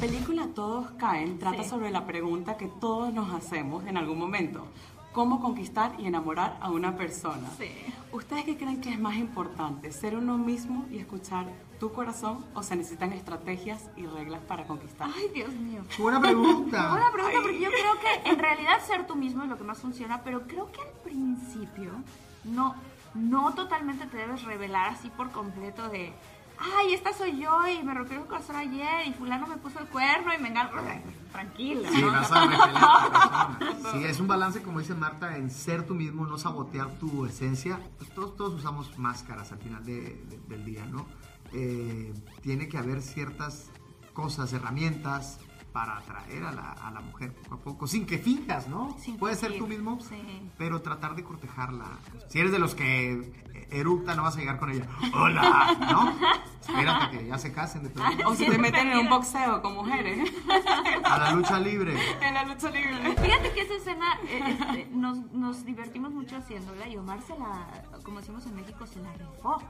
película Todos caen trata Sí. sobre la pregunta que todos nos hacemos en algún momento. ¿Cómo conquistar y enamorar a una persona? Sí. ¿Ustedes qué creen que es más importante? ¿Ser uno mismo y escuchar tu corazón o se necesitan estrategias y reglas para conquistar? Ay, Dios mío. Buena pregunta. Buena pregunta, porque yo creo que en realidad ser tú mismo es lo que más funciona, pero creo que al principio no, no totalmente te debes revelar así por completo de, ay, esta soy yo y me rompió el corazón ayer y fulano me puso el cuerno y me engañó. Tranquila. Sí, ¿no? vas a revelar a la persona. Sí, es un balance, como dice Marta, en ser tú mismo, no sabotear tu esencia. Pues todos, todos usamos máscaras al final de- de- del día, ¿no? Eh, tiene que haber ciertas cosas, herramientas para atraer a la, a la mujer poco a poco, sin que finjas, ¿no? Sin Puedes ser tú mismo, sí. pero tratar de cortejarla. Si eres de los que eructa, no vas a llegar con ella, ¡hola! ¿No? Espérate que ya se casen de pronto. O si te meten en un boxeo con mujeres, A la lucha libre. en la lucha libre. Fíjate que esa escena eh, este, nos, nos divertimos mucho haciéndola y Omar se la, como decimos en México, se la rifó.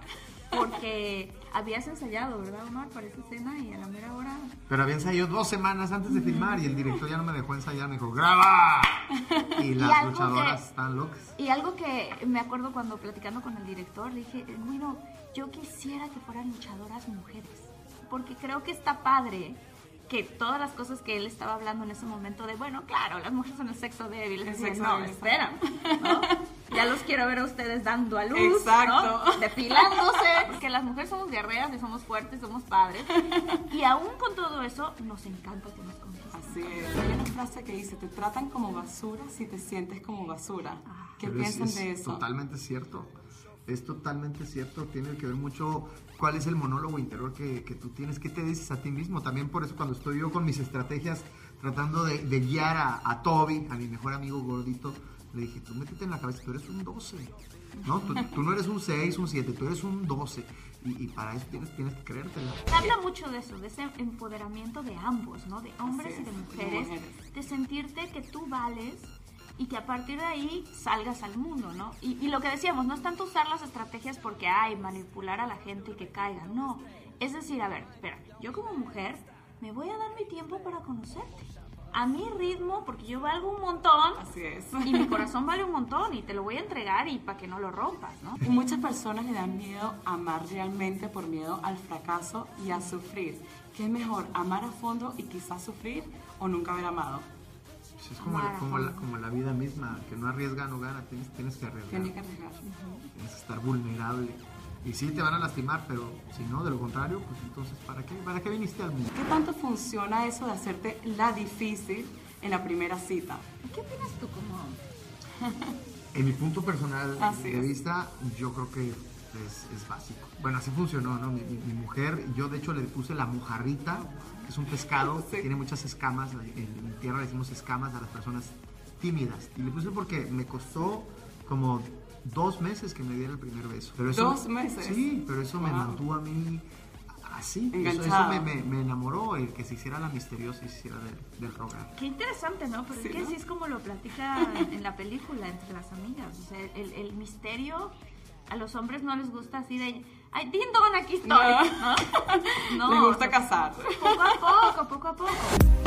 Porque habías ensayado, ¿verdad, Omar, para esa escena y a la mera hora Pero había ensayado dos semanas antes de filmar y el director ya no me dejó ensayar, me dijo, ¡graba! Y las algo luchadoras que- están locas. Y algo que me acuerdo cuando platicando con el director, le dije, bueno, yo quisiera que fueran luchadoras mujeres, porque creo que está padre que todas las cosas que él estaba hablando en ese momento de, bueno, claro, las mujeres son el sexo débil, El decía, sexo no, débil. esperan, ¿no? Ya los quiero ver a ustedes dando a luz, Exacto. ¿no? depilándose, porque las mujeres somos guerreras y somos fuertes, somos padres, y aún con todo eso, nos encanta que nos conquisten. Así es. Hay una frase que dice, te tratan como basura si te sientes como basura. ¿Qué Pero es- piensan es de eso? Totalmente cierto. Es totalmente cierto. Tiene que ver mucho cuál es el monólogo interior que, que tú tienes, qué te dices a ti mismo. También por eso cuando estoy yo con mis estrategias tratando de, de guiar a, a Toby, a mi mejor amigo gordito, le dije, tú métete en la cabeza, tú eres un 12. No, tú, tú no eres un 6, un 7, tú eres un 12. Y, y para eso tienes, tienes que creértela. Habla mucho de eso, de ese empoderamiento de ambos, ¿no? De hombres y de es, de mujeres, mujeres. de sentirte que tú vales y que a partir de ahí salgas al mundo, ¿no? Y, y lo que decíamos, no es tanto usar las estrategias porque hay manipular a la gente y que caiga, no. Es decir, a ver, espera, yo como mujer me voy a dar mi tiempo para conocerte. A mi ritmo, porque yo valgo un montón Así es. y mi corazón vale un montón y te lo voy a entregar y para que no lo rompas, ¿no? Y muchas personas le dan miedo a amar realmente por miedo al fracaso y a sufrir. ¿Qué es mejor, amar a fondo y quizás sufrir o nunca haber amado? Es como, como, la, como la vida misma, que no arriesga, no gana, tienes, tienes que arriesgar. Tienes que arriesgar. Tienes que estar vulnerable. Y sí, te van a lastimar, pero si no, de lo contrario, pues entonces, ¿para qué? ¿Para qué viniste al mundo? ¿Qué tanto funciona eso de hacerte la difícil en la primera cita? ¿Qué opinas tú como En mi punto personal Así de es. vista, yo creo que es, es básico. Bueno, así funcionó, ¿no? Mi, mi- mi mujer, yo de hecho le puse la mojarrita, que es un pescado que Sí. tiene muchas escamas. En, en mi tierra le decimos escamas a las personas tímidas. Y le puse porque me costó como dos meses que me diera el primer beso. Pero eso- ¿Dos meses? Sí, pero eso me Wow. mantuvo a mí así. Eso, eso me, me- me enamoró, el que se hiciera la misteriosa y se hiciera del, del rogar. Qué interesante, ¿no? Pero Sí, es que ¿no? así es como lo platica en, en la película entre las amigas. O sea, el, el misterio a los hombres no les gusta así de, ay, din don, aquí estoy. No. ¿no? No, Les gusta cazar. Poco a poco, poco a poco.